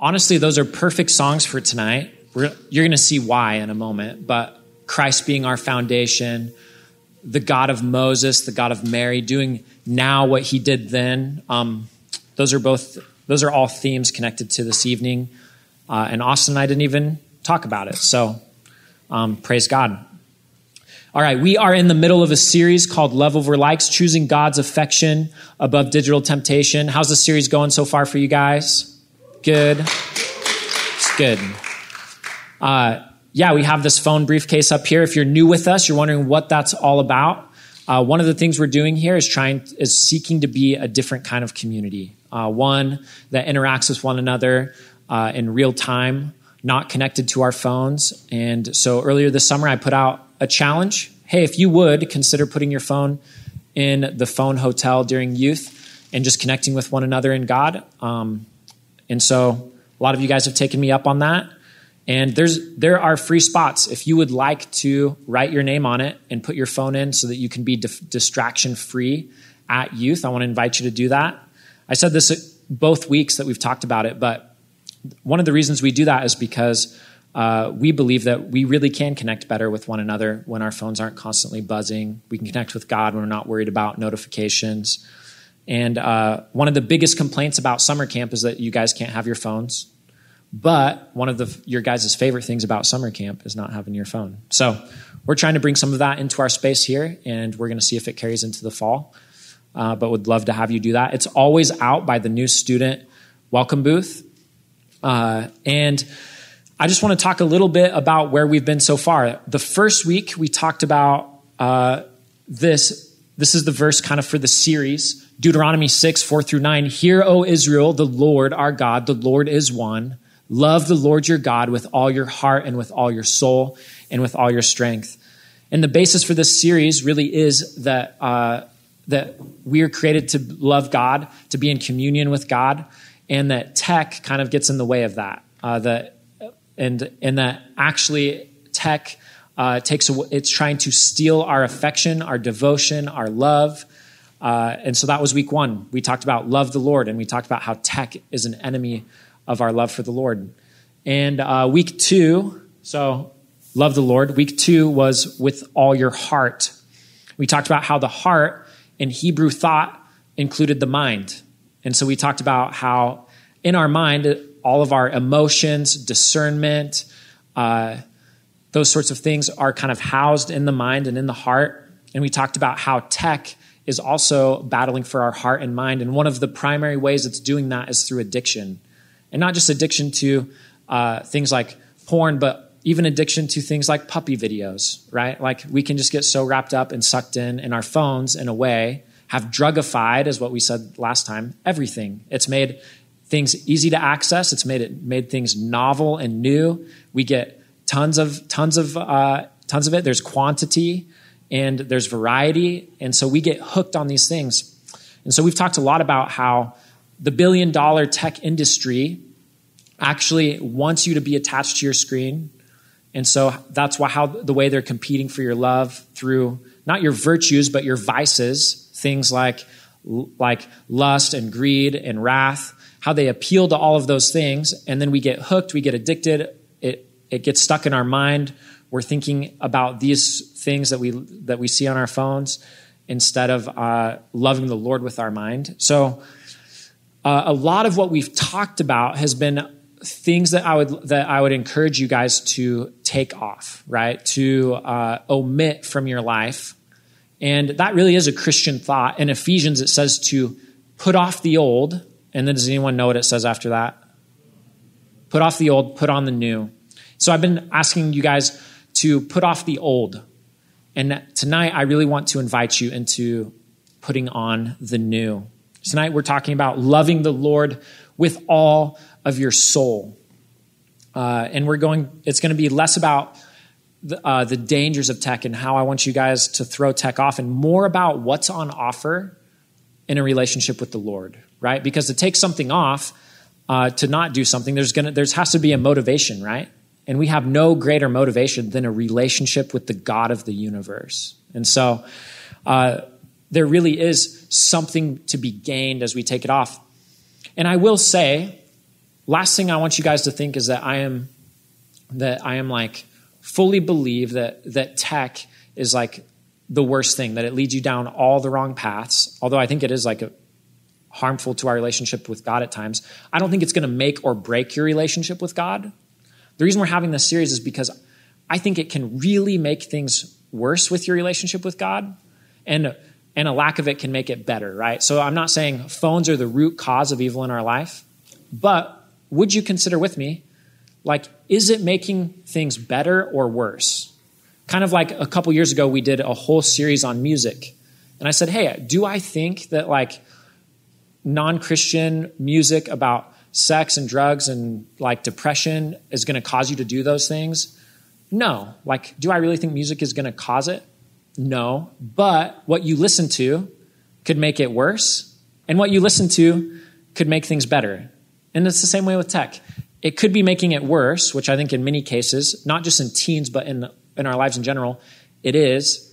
honestly, those are perfect songs for tonight. We're, you're going to see why in a moment, but Christ being our foundation, the God of Moses, the God of Mary, doing now what he did then. Um, those are both, those are all themes connected to this evening. Uh, and Austin and I didn't even talk about it. So um, praise God. All right, we are in the middle of a series called Love Over Likes, choosing God's affection above digital temptation. How's the series going so far for you guys? Good. It's good. Uh, yeah, we have this phone briefcase up here. If you're new with us, you're wondering what that's all about. Uh, one of the things we're doing here is trying is seeking to be a different kind of community, uh, one that interacts with one another uh, in real time, not connected to our phones. And so earlier this summer, I put out a challenge. Hey, if you would consider putting your phone in the phone hotel during youth and just connecting with one another in God. Um, and so a lot of you guys have taken me up on that. And there's there are free spots if you would like to write your name on it and put your phone in so that you can be distraction free at youth. I want to invite you to do that. I said this both weeks that we've talked about it, but one of the reasons we do that is because uh, we believe that we really can connect better with one another when our phones aren't constantly buzzing. We can connect with God when we're not worried about notifications. And uh, one of the biggest complaints about summer camp is that you guys can't have your phones. But one of the, your guys' favorite things about summer camp is not having your phone. So we're trying to bring some of that into our space here, and we're going to see if it carries into the fall. Uh, but would love to have you do that. It's always out by the new student welcome booth. Uh, and I just want to talk a little bit about where we've been so far. The first week we talked about uh, this. This is the verse kind of for the series Deuteronomy 6, 4 through 9. Hear, O Israel, the Lord our God, the Lord is one. Love the Lord your God with all your heart and with all your soul and with all your strength. And the basis for this series really is that, uh, that we are created to love God, to be in communion with God, and that tech kind of gets in the way of that. Uh, that and and that actually tech uh, takes it's trying to steal our affection, our devotion, our love. Uh, and so that was week one. We talked about love the Lord, and we talked about how tech is an enemy of our love for the Lord. And uh, week two, so love the Lord. Week two was with all your heart. We talked about how the heart in Hebrew thought included the mind. And so we talked about how in our mind, all of our emotions, discernment, uh, those sorts of things are kind of housed in the mind and in the heart. And we talked about how tech is also battling for our heart and mind. And one of the primary ways it's doing that is through addiction. And not just addiction to uh, things like porn, but even addiction to things like puppy videos, right? Like we can just get so wrapped up and sucked in in our phones in a way, have drugified, as what we said last time, everything. It's made things easy to access. It's made it made things novel and new. We get tons of tons of uh, tons of it. There's quantity and there's variety, and so we get hooked on these things. And so we've talked a lot about how the billion dollar tech industry actually wants you to be attached to your screen. And so that's why how the way they're competing for your love through not your virtues but your vices, things like like lust and greed and wrath how they appeal to all of those things, and then we get hooked, we get addicted, it, it gets stuck in our mind. We're thinking about these things that we, that we see on our phones instead of uh, loving the Lord with our mind. So, uh, a lot of what we've talked about has been things that I would that I would encourage you guys to take off, right? To uh, omit from your life, and that really is a Christian thought. In Ephesians, it says to put off the old and then does anyone know what it says after that? Put off the old, put on the new. So I've been asking you guys to put off the old. And tonight I really want to invite you into putting on the new. Tonight we're talking about loving the Lord with all of your soul. Uh, and we're going, it's going to be less about the, uh, the dangers of tech and how I want you guys to throw tech off and more about what's on offer in a relationship with the Lord, right? Because to take something off, uh, to not do something, there's gonna there's has to be a motivation, right? And we have no greater motivation than a relationship with the God of the universe. And so, uh, there really is something to be gained as we take it off. And I will say, last thing I want you guys to think is that I am that I am like fully believe that that tech is like the worst thing, that it leads you down all the wrong paths. Although I think it is like a, harmful to our relationship with God at times. I don't think it's going to make or break your relationship with God. The reason we're having this series is because I think it can really make things worse with your relationship with God. And and a lack of it can make it better, right? So I'm not saying phones are the root cause of evil in our life, but would you consider with me, like, is it making things better or worse? Kind of like a couple years ago, we did a whole series on music. And I said, hey, do I think that like non Christian music about sex and drugs and like depression is going to cause you to do those things? No. Like, do I really think music is going to cause it? No. But what you listen to could make it worse, and what you listen to could make things better. And it's the same way with tech. It could be making it worse, which I think in many cases, not just in teens, but in, in our lives in general, it is.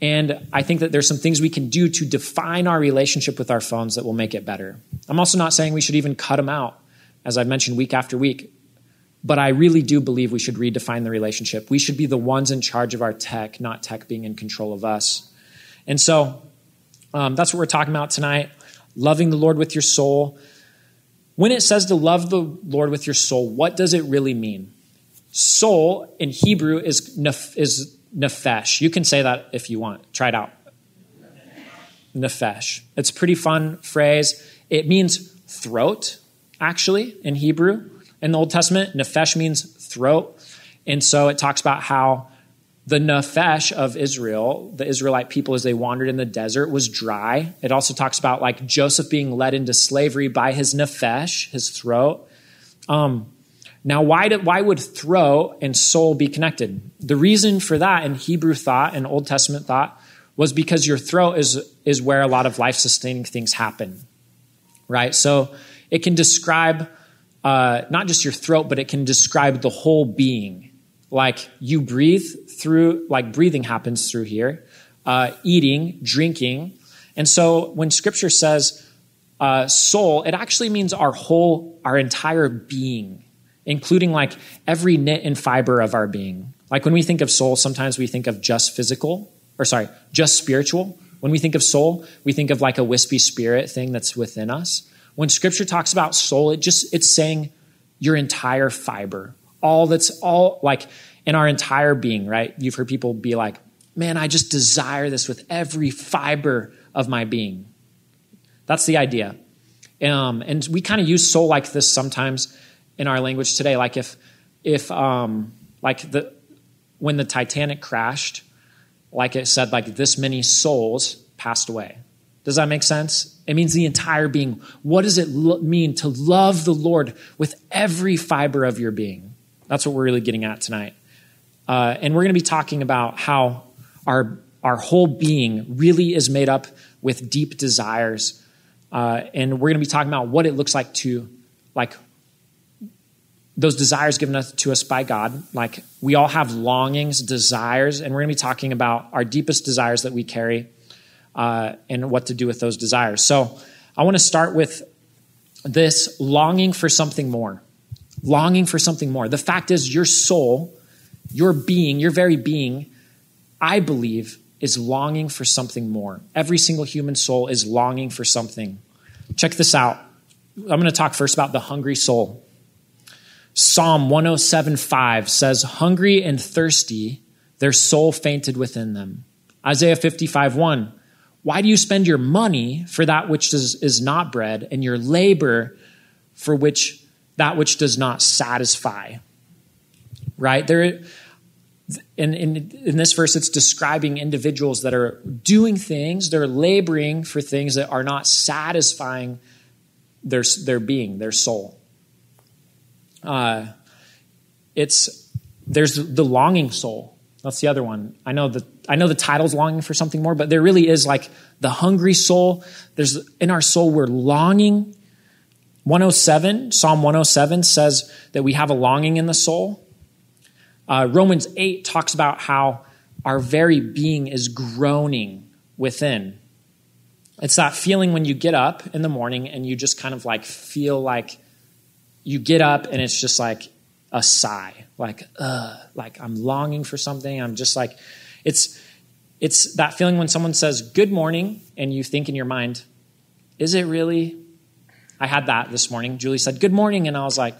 And I think that there's some things we can do to define our relationship with our phones that will make it better. I'm also not saying we should even cut them out, as I've mentioned week after week. But I really do believe we should redefine the relationship. We should be the ones in charge of our tech, not tech being in control of us. And so um, that's what we're talking about tonight loving the Lord with your soul. When it says to love the Lord with your soul, what does it really mean? Soul in Hebrew is, is nefesh. You can say that if you want. Try it out. Nefesh. It's a pretty fun phrase. It means throat, actually, in Hebrew. In the Old Testament, nefesh means throat. And so it talks about how the nefesh of Israel, the Israelite people as they wandered in the desert, was dry. It also talks about like Joseph being led into slavery by his nefesh, his throat. Um, now, why, why would throat and soul be connected? The reason for that in Hebrew thought and Old Testament thought was because your throat is, is where a lot of life sustaining things happen, right? So it can describe uh, not just your throat, but it can describe the whole being. Like you breathe through, like breathing happens through here, uh, eating, drinking. And so when scripture says uh, soul, it actually means our whole, our entire being, including like every knit and fiber of our being. Like when we think of soul, sometimes we think of just physical, or sorry, just spiritual. When we think of soul, we think of like a wispy spirit thing that's within us. When scripture talks about soul, it just it's saying your entire fiber. All that's all like in our entire being, right? You've heard people be like, "Man, I just desire this with every fiber of my being." That's the idea. Um, and we kind of use soul like this sometimes in our language today. Like if if um, like the when the Titanic crashed, like it said, like this many souls passed away. Does that make sense? It means the entire being. What does it lo- mean to love the Lord with every fiber of your being? That's what we're really getting at tonight. Uh, and we're going to be talking about how our, our whole being really is made up with deep desires. Uh, and we're going to be talking about what it looks like to, like, those desires given to us by God. Like, we all have longings, desires, and we're going to be talking about our deepest desires that we carry uh, and what to do with those desires. So I want to start with this longing for something more. Longing for something more. The fact is, your soul, your being, your very being, I believe, is longing for something more. Every single human soul is longing for something. Check this out. I'm going to talk first about the hungry soul. Psalm 107:5 says, Hungry and thirsty, their soul fainted within them. Isaiah 55:1 why do you spend your money for that which is, is not bread and your labor for which that which does not satisfy? Right? There in, in, in this verse, it's describing individuals that are doing things, they're laboring for things that are not satisfying their, their being, their soul. Uh, it's there's the longing soul. That's the other one. I know the I know the title's longing for something more, but there really is like the hungry soul. There's in our soul we're longing. 107, Psalm 107 says that we have a longing in the soul. Uh, Romans 8 talks about how our very being is groaning within. It's that feeling when you get up in the morning and you just kind of like feel like you get up and it's just like a sigh, like, uh, like I'm longing for something. I'm just like, it's, it's that feeling when someone says good morning and you think in your mind, is it really? I had that this morning. Julie said good morning and I was like,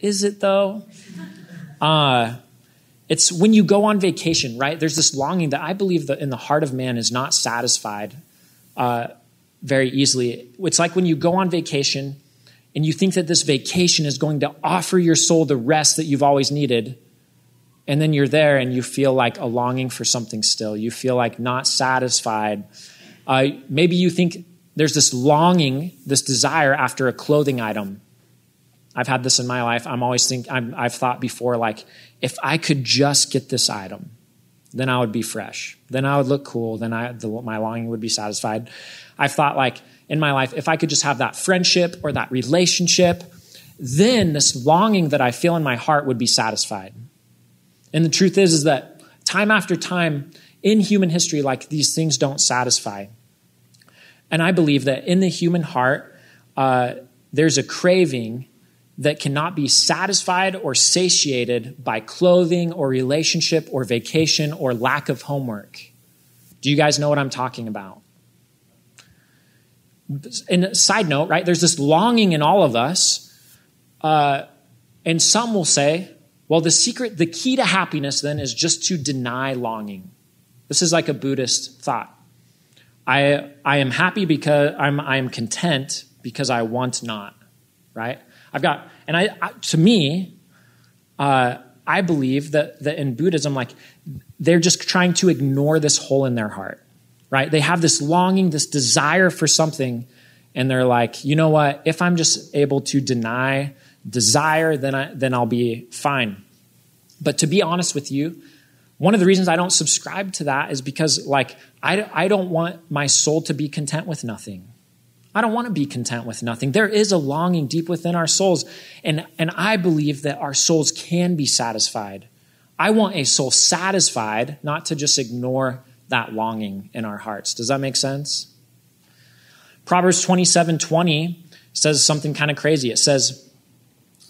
is it though? Uh, it's when you go on vacation, right? There's this longing that I believe that in the heart of man is not satisfied uh, very easily. It's like when you go on vacation and you think that this vacation is going to offer your soul the rest that you've always needed. And then you're there and you feel like a longing for something still. You feel like not satisfied. Uh, maybe you think there's this longing, this desire after a clothing item. I've had this in my life. I'm always think i have thought before, like, if I could just get this item, then I would be fresh. Then I would look cool. Then I, the, my longing would be satisfied. I've thought, like, in my life, if I could just have that friendship or that relationship, then this longing that I feel in my heart would be satisfied. And the truth is, is that time after time in human history, like these things don't satisfy. And I believe that in the human heart, uh, there's a craving that cannot be satisfied or satiated by clothing or relationship or vacation or lack of homework. Do you guys know what I'm talking about? And side note, right? There's this longing in all of us. Uh, and some will say, well, the secret, the key to happiness then is just to deny longing. This is like a Buddhist thought. I, I am happy because I'm, I am content because I want not, right? I've got, and I, I to me, uh, I believe that, that in Buddhism, like, they're just trying to ignore this hole in their heart right? They have this longing, this desire for something, and they're like, you know what? If I'm just able to deny desire, then, I, then I'll be fine. But to be honest with you, one of the reasons I don't subscribe to that is because, like, I, I don't want my soul to be content with nothing. I don't want to be content with nothing. There is a longing deep within our souls, and, and I believe that our souls can be satisfied. I want a soul satisfied, not to just ignore that longing in our hearts. Does that make sense? Proverbs 27 20 says something kind of crazy. It says,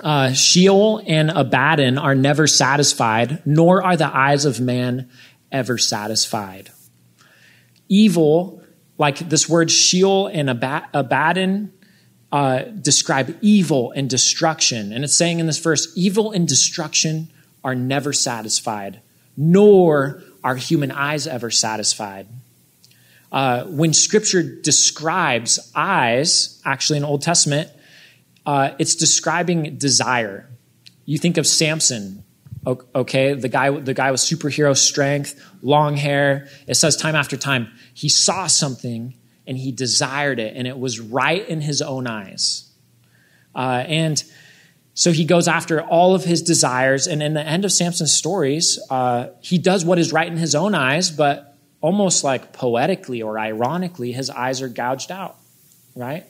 uh, Sheol and Abaddon are never satisfied, nor are the eyes of man ever satisfied. Evil, like this word Sheol and Abaddon, uh, describe evil and destruction. And it's saying in this verse, evil and destruction are never satisfied, nor are human eyes ever satisfied? Uh, when scripture describes eyes, actually in Old Testament, uh, it's describing desire. You think of Samson, okay, the guy, the guy with superhero strength, long hair. It says time after time, he saw something and he desired it, and it was right in his own eyes. Uh, and so he goes after all of his desires. And in the end of Samson's stories, uh, he does what is right in his own eyes, but almost like poetically or ironically, his eyes are gouged out, right?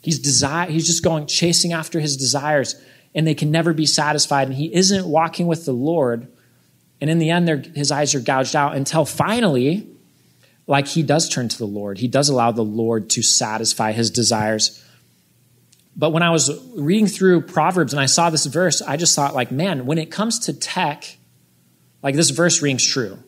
He's, desire, he's just going chasing after his desires, and they can never be satisfied. And he isn't walking with the Lord. And in the end, his eyes are gouged out until finally, like he does turn to the Lord. He does allow the Lord to satisfy his desires. But when I was reading through Proverbs and I saw this verse, I just thought, like, man, when it comes to tech, like this verse rings true.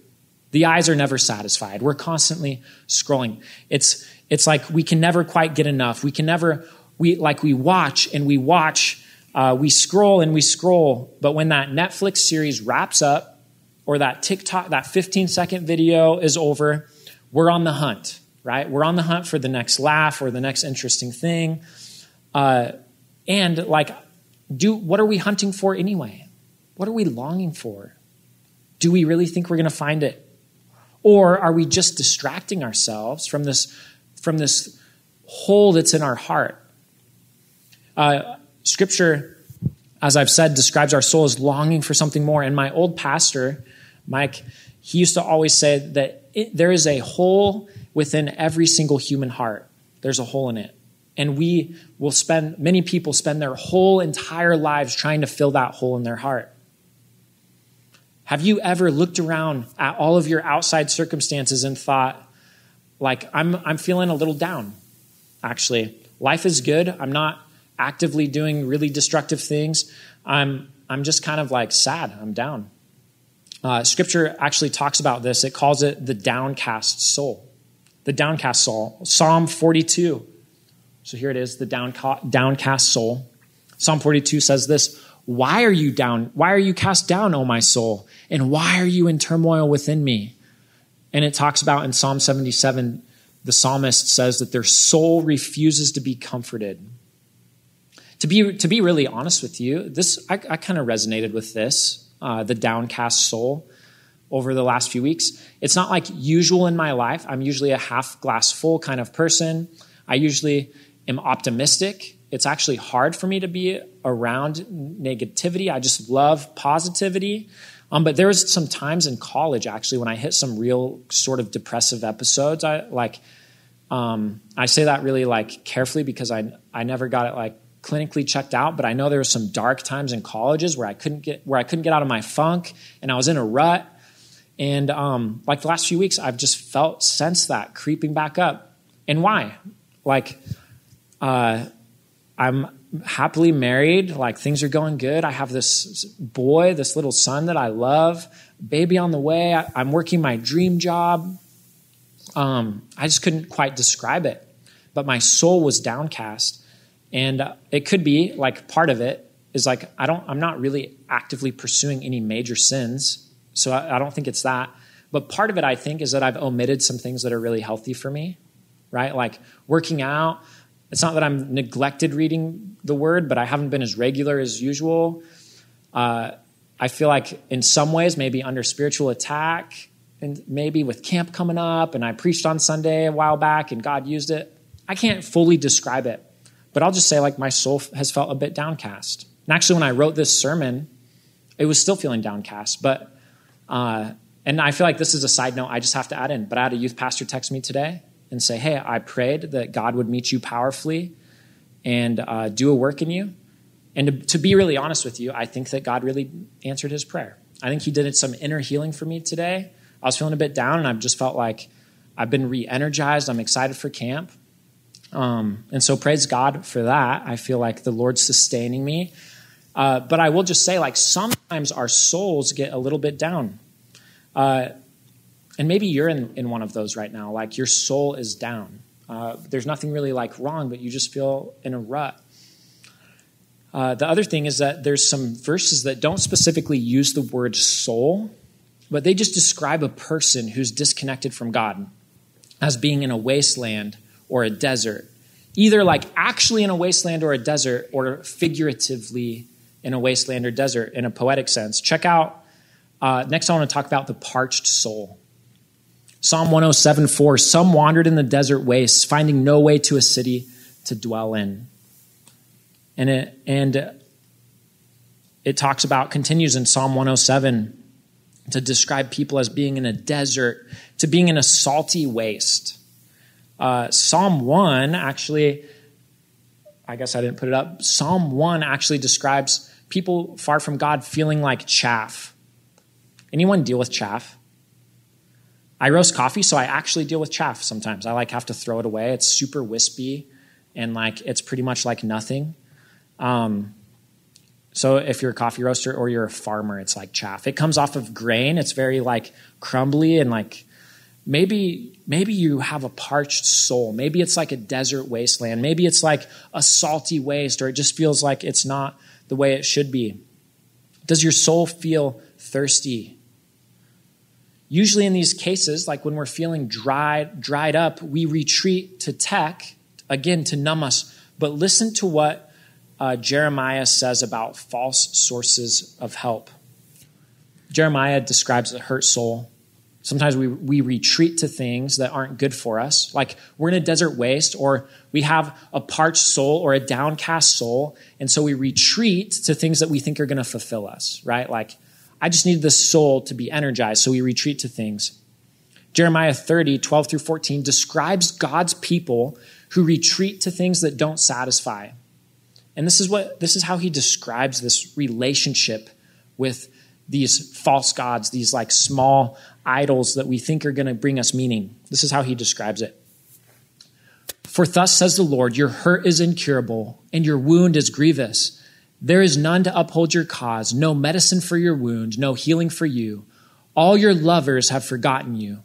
The eyes are never satisfied. We're constantly scrolling. It's, it's like we can never quite get enough. We can never, we, like we watch and we watch, uh, we scroll and we scroll. But when that Netflix series wraps up or that TikTok, that 15 second video is over, we're on the hunt, right? We're on the hunt for the next laugh or the next interesting thing. Uh, and like, do what are we hunting for anyway? What are we longing for? Do we really think we're going to find it? Or are we just distracting ourselves from this, from this hole that's in our heart? Uh, scripture, as I've said, describes our soul as longing for something more. And my old pastor, Mike, he used to always say that it, there is a hole within every single human heart. There's a hole in it. And we will spend, many people spend their whole entire lives trying to fill that hole in their heart. Have you ever looked around at all of your outside circumstances and thought, like, I'm, I'm feeling a little down, actually? Life is good. I'm not actively doing really destructive things, I'm, I'm just kind of like sad. I'm down. Uh, scripture actually talks about this. It calls it the downcast soul. The downcast soul. Psalm 42. So here it is, the downcast soul. Psalm 42 says this Why are you down? Why are you cast down, O my soul? And why are you in turmoil within me? And it talks about in Psalm 77, the psalmist says that their soul refuses to be comforted. To be, to be really honest with you, this I, I kind of resonated with this, uh, the downcast soul, over the last few weeks. It's not like usual in my life. I'm usually a half glass full kind of person. I usually am optimistic. It's actually hard for me to be around negativity. I just love positivity. Um, but there was some times in college actually when I hit some real sort of depressive episodes. I like um, I say that really like carefully because I I never got it like clinically checked out, but I know there were some dark times in colleges where I couldn't get where I couldn't get out of my funk and I was in a rut. And um, like the last few weeks, I've just felt sense that creeping back up. And why? Like, uh, I'm happily married. Like things are going good. I have this boy, this little son that I love, baby on the way. I, am working my dream job. Um, I just couldn't quite describe it, but my soul was downcast, and uh, it could be like part of it is like I don't. I'm not really actively pursuing any major sins, so I, I don't think it's that. But part of it, I think, is that I've omitted some things that are really healthy for me, right? Like working out it's not that I'm neglected reading the word, but I haven't been as regular as usual. Uh, I feel like in some ways, maybe under spiritual attack, and maybe with camp coming up, and I preached on Sunday a while back, and God used it. I can't fully describe it, but I'll just say like my soul has felt a bit downcast. And actually, when I wrote this sermon, it was still feeling downcast. But uh, and I feel like this is a side note I just have to add in. But I had a youth pastor text me today and say, hey, I prayed that God would meet you powerfully and uh, do a work in you. And to, to, be really honest with you, I think that God really answered his prayer. I think he did some inner healing for me today. I was feeling a bit down, and I've just felt like I've been re energized. I'm excited for camp. Um, and so praise God for that. I feel like the Lord's sustaining me. Uh, but I will just say, like, sometimes our souls get a little bit down. Uh, and maybe you're in, in one of those right now, like your soul is down. Uh, there's nothing really like wrong, but you just feel in a rut. Uh, the other thing is that there's some verses that don't specifically use the word soul, but they just describe a person who's disconnected from God as being in a wasteland or a desert. Either like actually in a wasteland or a desert, or figuratively in a wasteland or desert in a poetic sense. Check out, uh, next, I want to talk about the parched soul. Psalm 107 4 Some wandered in the desert wastes, finding no way to a city to dwell in. And it, and it talks about, continues in Psalm 107 to describe people as being in a desert, to being in a salty waste. Uh, Psalm 1 actually, I guess I didn't put it up. Psalm 1 actually describes people far from God feeling like chaff. Anyone deal with chaff? I roast coffee, so I actually deal with chaff sometimes. I like have to throw it away. It's super wispy and like it's pretty much like nothing. Um, so if you're a coffee roaster or you're a farmer, it's like chaff. It comes off of grain. It's very like crumbly and like maybe maybe you have a parched soul. Maybe it's like a desert wasteland. Maybe it's like a salty waste or it just feels like it's not the way it should be. Does your soul feel thirsty Usually, in these cases, like when we're feeling dried, dried up, we retreat to tech, again, to numb us. But listen to what uh, Jeremiah says about false sources of help. Jeremiah describes a hurt soul. Sometimes we, we retreat to things that aren't good for us. Like we're in a desert waste, or we have a parched soul or a downcast soul. And so we retreat to things that we think are going to fulfill us, right? Like I just need the soul to be energized, so we retreat to things. Jeremiah 30, 12 through 14 describes God's people who retreat to things that don't satisfy. And this is what this is how he describes this relationship with these false gods, these like small idols that we think are going to bring us meaning. This is how he describes it. For thus says the Lord, your hurt is incurable, and your wound is grievous. There is none to uphold your cause, no medicine for your wound, no healing for you. All your lovers have forgotten you.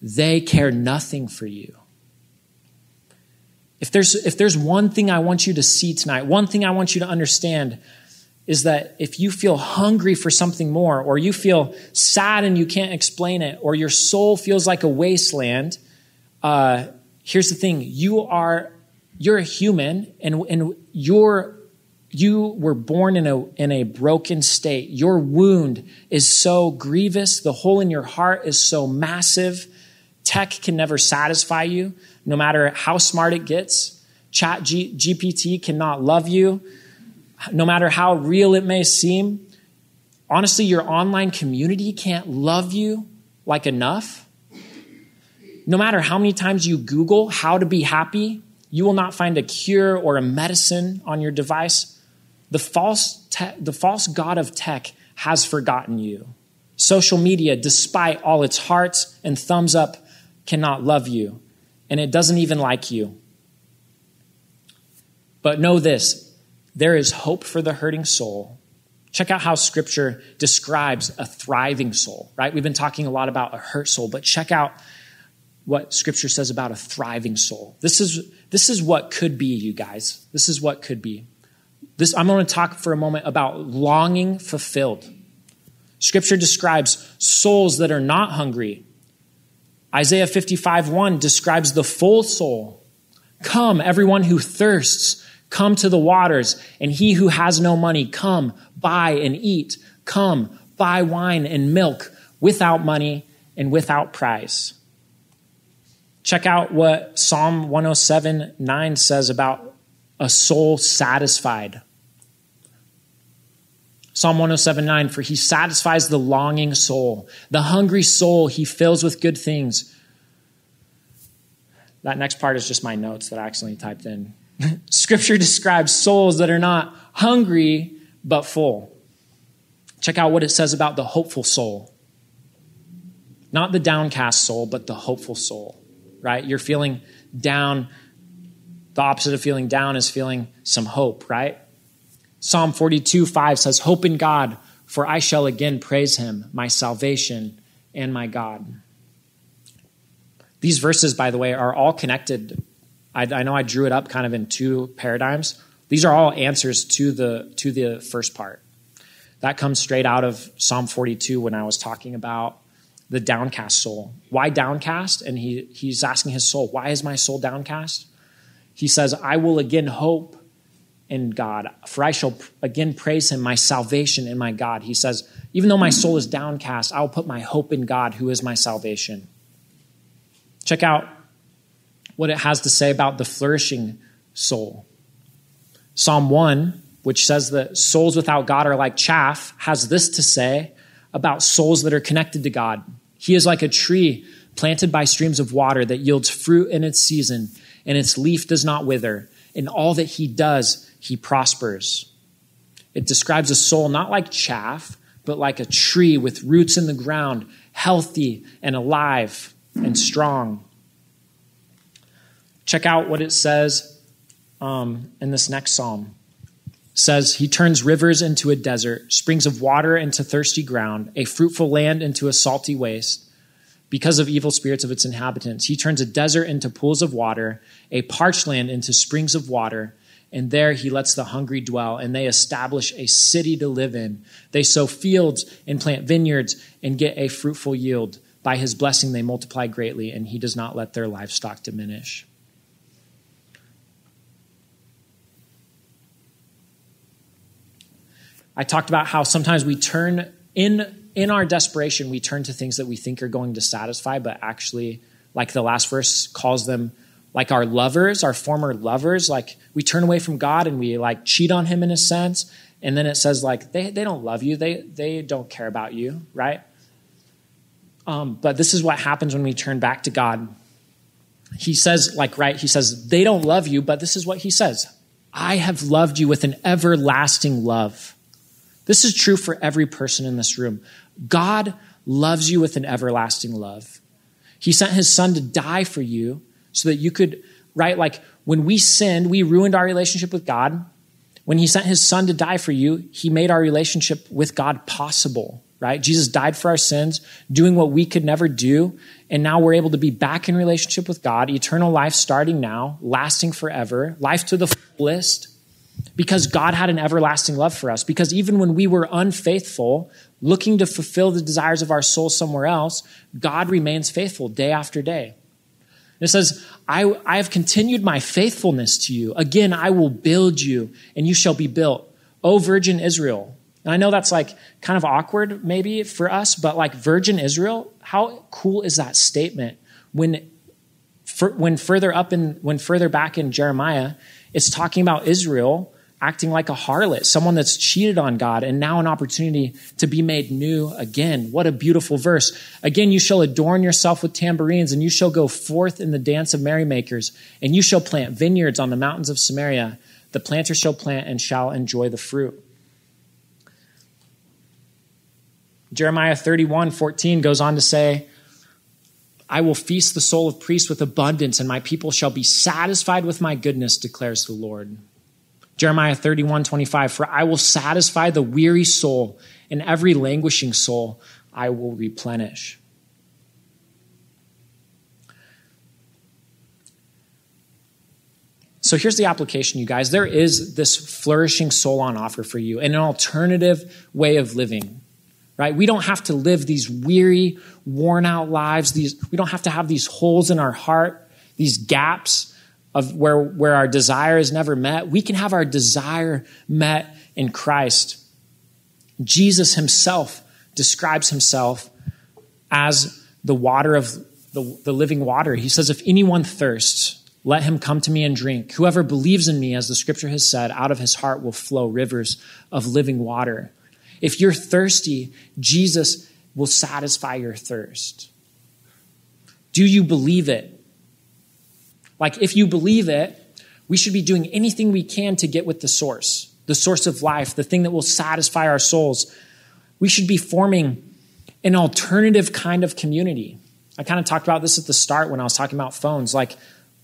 They care nothing for you. If there's, if there's one thing I want you to see tonight, one thing I want you to understand is that if you feel hungry for something more, or you feel sad and you can't explain it, or your soul feels like a wasteland, uh, here's the thing you are you're a human and, and you're you were born in a, in a broken state. Your wound is so grievous. The hole in your heart is so massive. Tech can never satisfy you, no matter how smart it gets. Chat G- GPT cannot love you, no matter how real it may seem. Honestly, your online community can't love you like enough no matter how many times you Google how to be happy, you will not find a cure or a medicine on your device. The false, te- the false God of tech has forgotten you. Social media, despite all its hearts and thumbs up, cannot love you, and it doesn't even like you. But know this there is hope for the hurting soul. Check out how scripture describes a thriving soul, right? We've been talking a lot about a hurt soul, but check out what scripture says about a thriving soul. This is, this is what could be, you guys. This is what could be. This, I'm going to talk for a moment about longing fulfilled. Scripture describes souls that are not hungry. Isaiah 55 1 describes the full soul. Come, everyone who thirsts, come to the waters, and he who has no money, come, buy and eat. Come, buy wine and milk without money and without price. Check out what Psalm 107 9 says about a soul satisfied. Psalm 107 9, for he satisfies the longing soul. The hungry soul he fills with good things. That next part is just my notes that I accidentally typed in. Scripture describes souls that are not hungry but full. Check out what it says about the hopeful soul. Not the downcast soul, but the hopeful soul right? You're feeling down. The opposite of feeling down is feeling some hope, right? Psalm 42, 5 says, Hope in God, for I shall again praise him, my salvation and my God. These verses, by the way, are all connected. I, I know I drew it up kind of in two paradigms. These are all answers to the, to the first part. That comes straight out of Psalm 42 when I was talking about the downcast soul. Why downcast? And he, he's asking his soul, Why is my soul downcast? He says, I will again hope in God, for I shall again praise him, my salvation and my God. He says, Even though my soul is downcast, I will put my hope in God, who is my salvation. Check out what it has to say about the flourishing soul. Psalm 1, which says that souls without God are like chaff, has this to say about souls that are connected to God. He is like a tree planted by streams of water that yields fruit in its season, and its leaf does not wither. In all that he does, he prospers. It describes a soul not like chaff, but like a tree with roots in the ground, healthy and alive and strong. Check out what it says um, in this next psalm says he turns rivers into a desert, springs of water into thirsty ground, a fruitful land into a salty waste. Because of evil spirits of its inhabitants, he turns a desert into pools of water, a parched land into springs of water, and there he lets the hungry dwell, and they establish a city to live in. They sow fields and plant vineyards and get a fruitful yield. By his blessing, they multiply greatly, and he does not let their livestock diminish. I talked about how sometimes we turn in in our desperation we turn to things that we think are going to satisfy but actually like the last verse calls them like our lovers, our former lovers, like we turn away from God and we like cheat on him in a sense. And then it says like they, they don't love you. They, they don't care about you, right? Um, but this is what happens when we turn back to God. He says, like, right, he says, they don't love you, but this is what he says I have loved you with an everlasting love. This is true for every person in this room. God loves you with an everlasting love. He sent his son to die for you so that you could right? Like when we sinned, we ruined our relationship with God. When he sent his son to die for you, he made our relationship with God possible, right? Jesus died for our sins, doing what we could never do. And now we're able to be back in relationship with God, eternal life starting now, lasting forever, life to the fullest, because God had an everlasting love for us. Because even when we were unfaithful, looking to fulfill the desires of our soul somewhere else, God remains faithful day after day. It says, I, I have continued my faithfulness to you. Again, I will build you, and you shall be built. O Virgin Israel. And I know that's like kind of awkward maybe for us, but like Virgin Israel, how cool is that statement? When, for, when further up in, when further back in Jeremiah, it's talking about Israel acting like a harlot, someone that's cheated on God, and now an opportunity to be made new again. What a beautiful verse. Again, you shall adorn yourself with tambourines, and you shall go forth in the dance of merrymakers, and you shall plant vineyards on the mountains of Samaria. The planter shall plant and shall enjoy the fruit. Jeremiah 31 14 goes on to say, I will feast the soul of priests with abundance, and my people shall be satisfied with my goodness, declares the Lord. Jeremiah 31, 25, for I will satisfy the weary soul, and every languishing soul I will replenish. So here's the application, you guys. There is this flourishing soul on offer for you, and an alternative way of living. Right? We don't have to live these weary, worn out lives. These, we don't have to have these holes in our heart, these gaps of where, where our desire is never met, we can have our desire met in Christ. Jesus himself describes himself as the water of the, the living water. He says, If anyone thirsts, let him come to me and drink. Whoever believes in me, as the scripture has said, out of his heart will flow rivers of living water. If you're thirsty, Jesus will satisfy your thirst. Do you believe it? Like, if you believe it, we should be doing anything we can to get with the source, the source of life, the thing that will satisfy our souls. We should be forming an alternative kind of community. I kind of talked about this at the start when I was talking about phones, like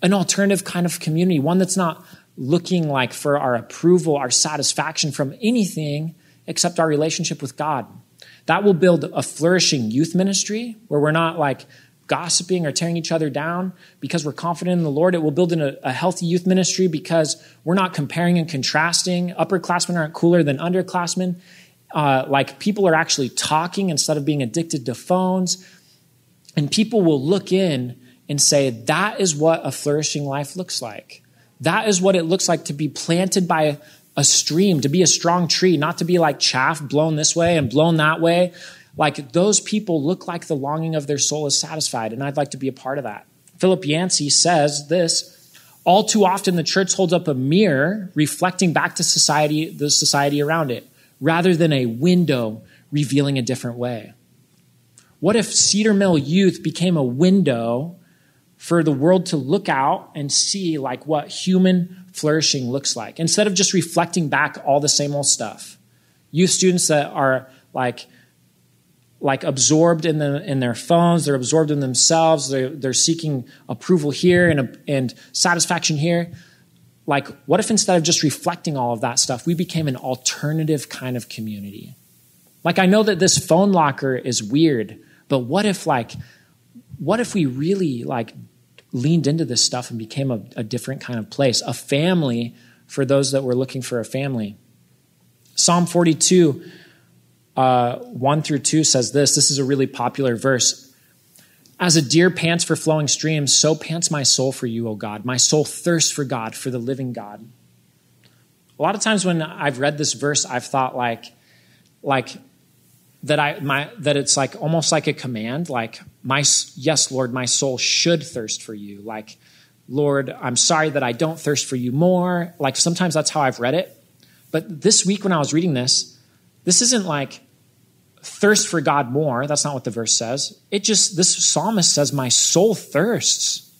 an alternative kind of community, one that's not looking like for our approval, our satisfaction from anything except our relationship with God. That will build a flourishing youth ministry where we're not like gossiping or tearing each other down because we're confident in the Lord. It will build in a, a, healthy youth ministry because we're not comparing and contrasting. Upperclassmen aren't cooler than underclassmen. Uh, like people are actually talking instead of being addicted to phones. And people will look in and say, that is what a flourishing life looks like. That is what it looks like to be planted by a stream, to be a strong tree, not to be like chaff blown this way and blown that way like those people look like the longing of their soul is satisfied, and I'd like to be a part of that. Philip Yancey says this all too often the church holds up a mirror reflecting back to society, the society around it, rather than a window revealing a different way. What if Cedar Mill Youth became a window for the world to look out and see like what human flourishing looks like instead of just reflecting back all the same old stuff? Youth students that are like like absorbed in, the, in their phones, they're absorbed in themselves, they're, they're seeking approval here and, and satisfaction here. Like, what if instead of just reflecting all of that stuff, we became an alternative kind of community? Like, I know that this phone locker is weird, but what if, like, what if we really, like, leaned into this stuff and became a, a different kind of place, a family for those that were looking for a family? Psalm 42 uh, 1 through 2 says this. This is a really popular verse. As a deer pants for flowing streams, so pants my soul for you, O God. My soul thirsts for God, for the living God. A lot of times when I've read this verse, I've thought like, like that I my that it's like almost like a command, like my yes, Lord, my soul should thirst for you. Like, Lord, I'm sorry that I don't thirst for you more. Like sometimes that's how I've read it. But this week when I was reading this, this isn't like thirst for God more. That's not what the verse says. It just, this psalmist says, My soul thirsts.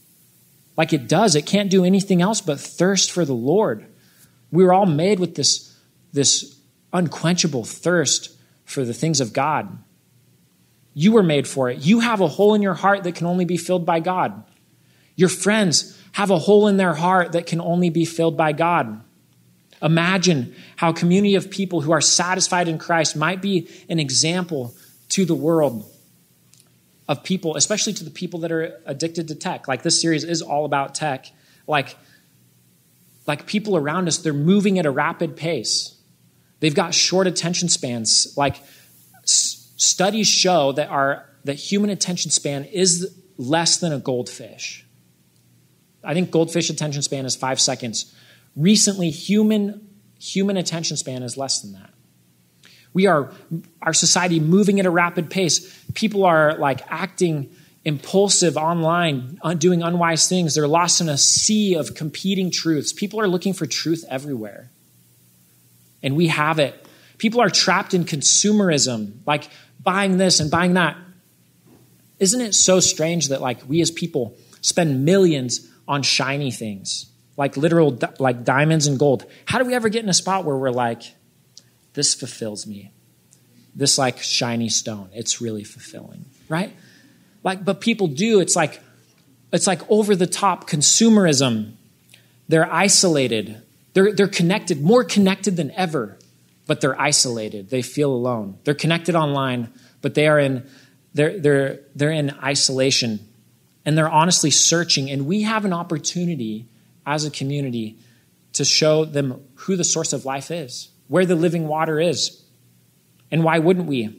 Like it does. It can't do anything else but thirst for the Lord. We were all made with this, this unquenchable thirst for the things of God. You were made for it. You have a hole in your heart that can only be filled by God. Your friends have a hole in their heart that can only be filled by God. Imagine how a community of people who are satisfied in Christ might be an example to the world of people, especially to the people that are addicted to tech. Like this series is all about tech. Like, like people around us, they're moving at a rapid pace. They've got short attention spans. Like s- studies show that our that human attention span is less than a goldfish. I think goldfish attention span is five seconds. Recently, human human attention span is less than that. We are our society moving at a rapid pace. People are like acting impulsive online, uh, doing unwise things. They're lost in a sea of competing truths. People are looking for truth everywhere. And we have it. People are trapped in consumerism, like buying this and buying that. Isn't it so strange that like we as people spend millions on shiny things, like literal like diamonds and gold? How do we ever get in a spot where we're like this fulfills me? This like shiny stone, it's really fulfilling, right? Like but people do, it's like it's like over the top consumerism. They're isolated. They're, they're connected, more connected than ever, but they're isolated. They feel alone. They're connected online, but they are in they're, they're, they're in isolation and they're honestly searching. And we have an opportunity as a community to show them who the source of life is, where the living water is. And why wouldn't we?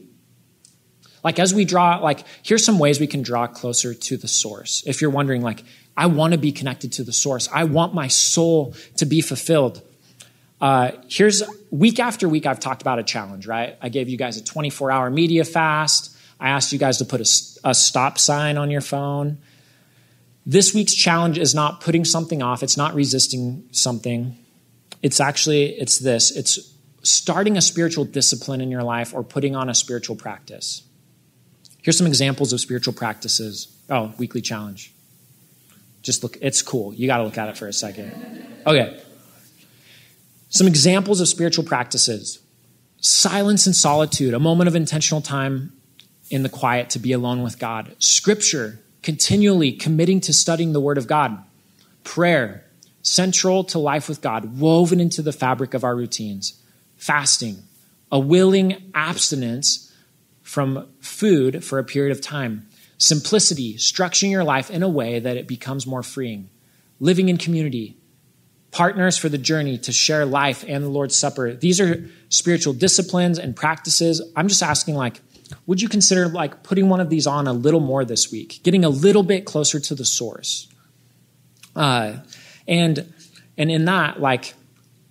Like, as we draw, like, here's some ways we can draw closer to the source. If you're wondering, like, I want to be connected to the source, I want my soul to be fulfilled. Uh, here's week after week, I've talked about a challenge, right? I gave you guys a 24 hour media fast. I asked you guys to put a, a stop sign on your phone. This week's challenge is not putting something off, it's not resisting something. It's actually it's this. It's starting a spiritual discipline in your life or putting on a spiritual practice. Here's some examples of spiritual practices. Oh, weekly challenge. Just look, it's cool. You got to look at it for a second. Okay. Some examples of spiritual practices silence and solitude, a moment of intentional time in the quiet to be alone with God. Scripture, continually committing to studying the Word of God. Prayer, central to life with God, woven into the fabric of our routines. Fasting, a willing abstinence from food for a period of time. Simplicity, structuring your life in a way that it becomes more freeing. Living in community, partners for the journey to share life and the Lord's Supper. These are spiritual disciplines and practices. I'm just asking, like, would you consider like putting one of these on a little more this week, getting a little bit closer to the source? Uh, and and in that, like,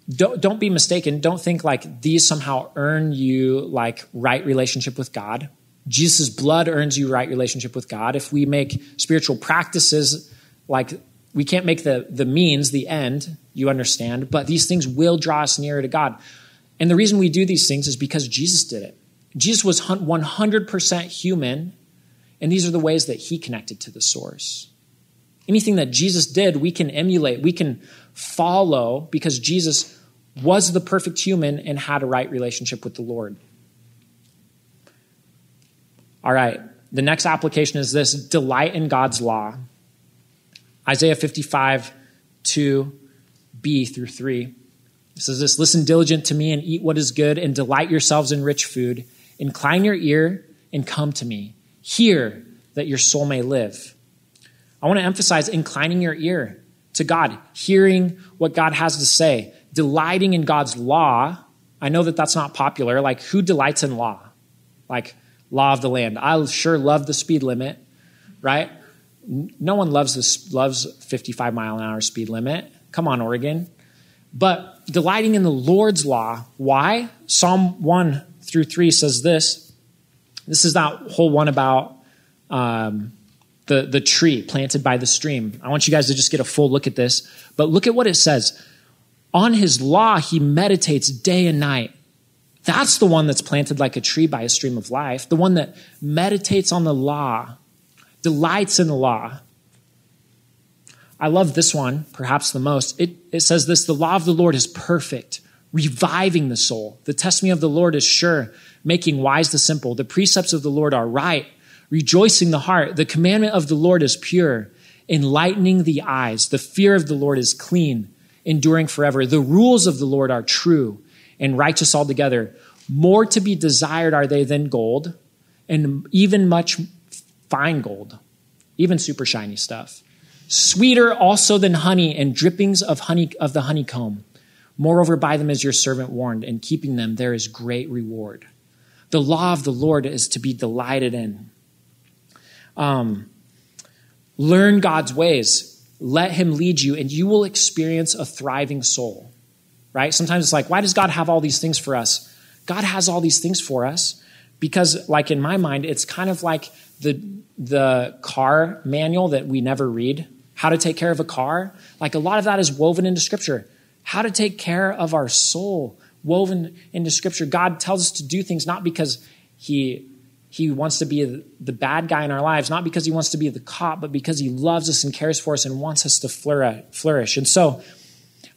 don't don't be mistaken. Don't think like these somehow earn you like right relationship with God. Jesus' blood earns you right relationship with God. If we make spiritual practices like we can't make the the means the end, you understand, but these things will draw us nearer to God. And the reason we do these things is because Jesus did it. Jesus was 100% human, and these are the ways that he connected to the source. Anything that Jesus did, we can emulate, we can follow because Jesus was the perfect human and had a right relationship with the Lord. All right, the next application is this delight in God's law. Isaiah 55, 2b through 3. It says this Listen diligent to me and eat what is good, and delight yourselves in rich food Incline your ear and come to me. Hear that your soul may live. I want to emphasize inclining your ear to God, hearing what God has to say, delighting in God's law. I know that that's not popular. Like, who delights in law? Like, law of the land. I sure love the speed limit, right? No one loves this, loves 55 mile an hour speed limit. Come on, Oregon. But delighting in the Lord's law. Why? Psalm 1 through 3 says this. This is that whole one about um, the, the tree planted by the stream. I want you guys to just get a full look at this. But look at what it says. On his law, he meditates day and night. That's the one that's planted like a tree by a stream of life, the one that meditates on the law, delights in the law. I love this one, perhaps the most. It, it says this the law of the Lord is perfect, reviving the soul. The testimony of the Lord is sure, making wise the simple. The precepts of the Lord are right, rejoicing the heart. The commandment of the Lord is pure, enlightening the eyes. The fear of the Lord is clean, enduring forever. The rules of the Lord are true and righteous altogether. More to be desired are they than gold, and even much fine gold, even super shiny stuff. Sweeter also than honey and drippings of honey of the honeycomb. Moreover, by them is your servant warned, and keeping them there is great reward. The law of the Lord is to be delighted in. Um, learn God's ways. Let Him lead you, and you will experience a thriving soul. Right? Sometimes it's like, why does God have all these things for us? God has all these things for us because, like in my mind, it's kind of like the the car manual that we never read. How to take care of a car. Like a lot of that is woven into Scripture. How to take care of our soul woven into Scripture. God tells us to do things not because He He wants to be the bad guy in our lives, not because He wants to be the cop, but because He loves us and cares for us and wants us to flourish. And so,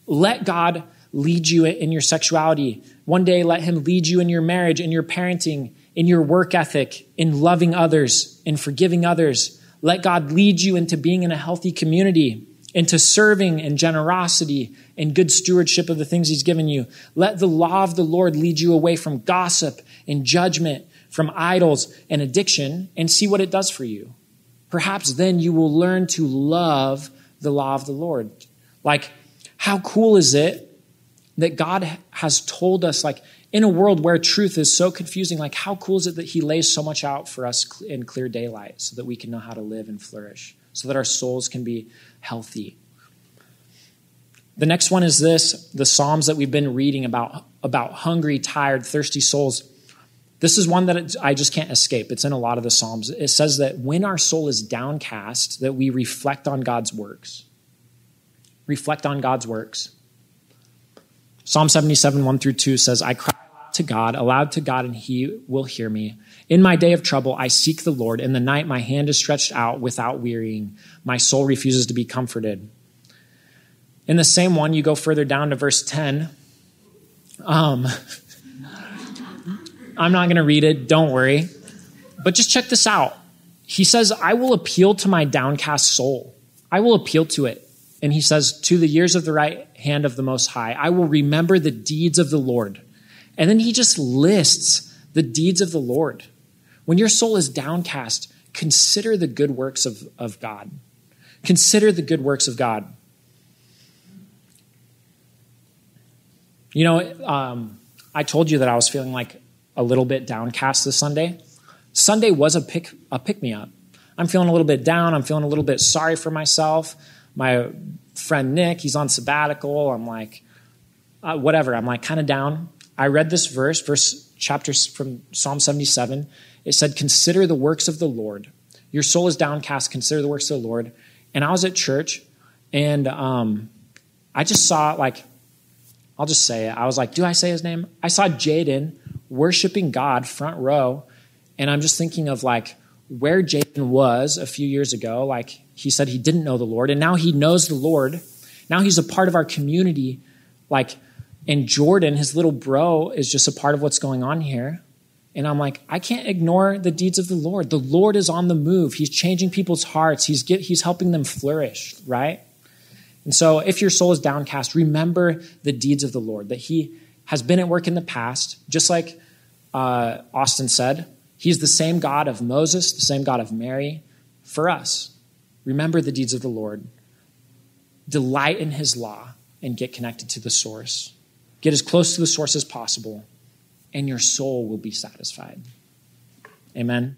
let God lead you in your sexuality. One day, let Him lead you in your marriage, in your parenting, in your work ethic, in loving others, in forgiving others. Let God lead you into being in a healthy community into serving and generosity and good stewardship of the things He's given you. Let the law of the Lord lead you away from gossip and judgment, from idols and addiction, and see what it does for you. Perhaps then you will learn to love the law of the Lord. Like, how cool is it that God has told us, like, in a world where truth is so confusing, like, how cool is it that He lays so much out for us in clear daylight so that we can know how to live and flourish, so that our souls can be healthy. The next one is this the Psalms that we've been reading about, about hungry, tired, thirsty souls. This is one that I just can't escape. It's in a lot of the Psalms. It says that when our soul is downcast, that we reflect on God's works. Reflect on God's works. Psalm 77, 1 through 2 says, I cry to God, aloud to God, and he will hear me. In my day of trouble, I seek the Lord. In the night, my hand is stretched out without wearying. My soul refuses to be comforted. In the same one, you go further down to verse 10. Um, I'm not going to read it, don't worry. But just check this out. He says, I will appeal to my downcast soul. I will appeal to it. And he says, To the years of the right hand of the Most High, I will remember the deeds of the Lord. And then he just lists the deeds of the Lord. When your soul is downcast, consider the good works of, of God. Consider the good works of God. You know, um, I told you that I was feeling like a little bit downcast this Sunday. Sunday was a pick a pick me up. I'm feeling a little bit down. I'm feeling a little bit sorry for myself. My friend Nick, he's on sabbatical. I'm like, uh, whatever. I'm like kind of down. I read this verse, verse chapter from Psalm 77. It said, Consider the works of the Lord. Your soul is downcast. Consider the works of the Lord. And I was at church, and um, I just saw, like, I'll just say it. I was like, Do I say his name? I saw Jaden worshiping God front row, and I'm just thinking of, like, where Jaden was a few years ago. Like, he said he didn't know the Lord, and now he knows the Lord. Now he's a part of our community. Like, and Jordan, his little bro, is just a part of what's going on here. And I'm like, I can't ignore the deeds of the Lord. The Lord is on the move. He's changing people's hearts. He's, get, he's helping them flourish, right? And so if your soul is downcast, remember the deeds of the Lord, that He has been at work in the past, just like uh, Austin said. He's the same God of Moses, the same God of Mary for us. Remember the deeds of the Lord. Delight in His law and get connected to the source. Get as close to the source as possible and your soul will be satisfied. Amen.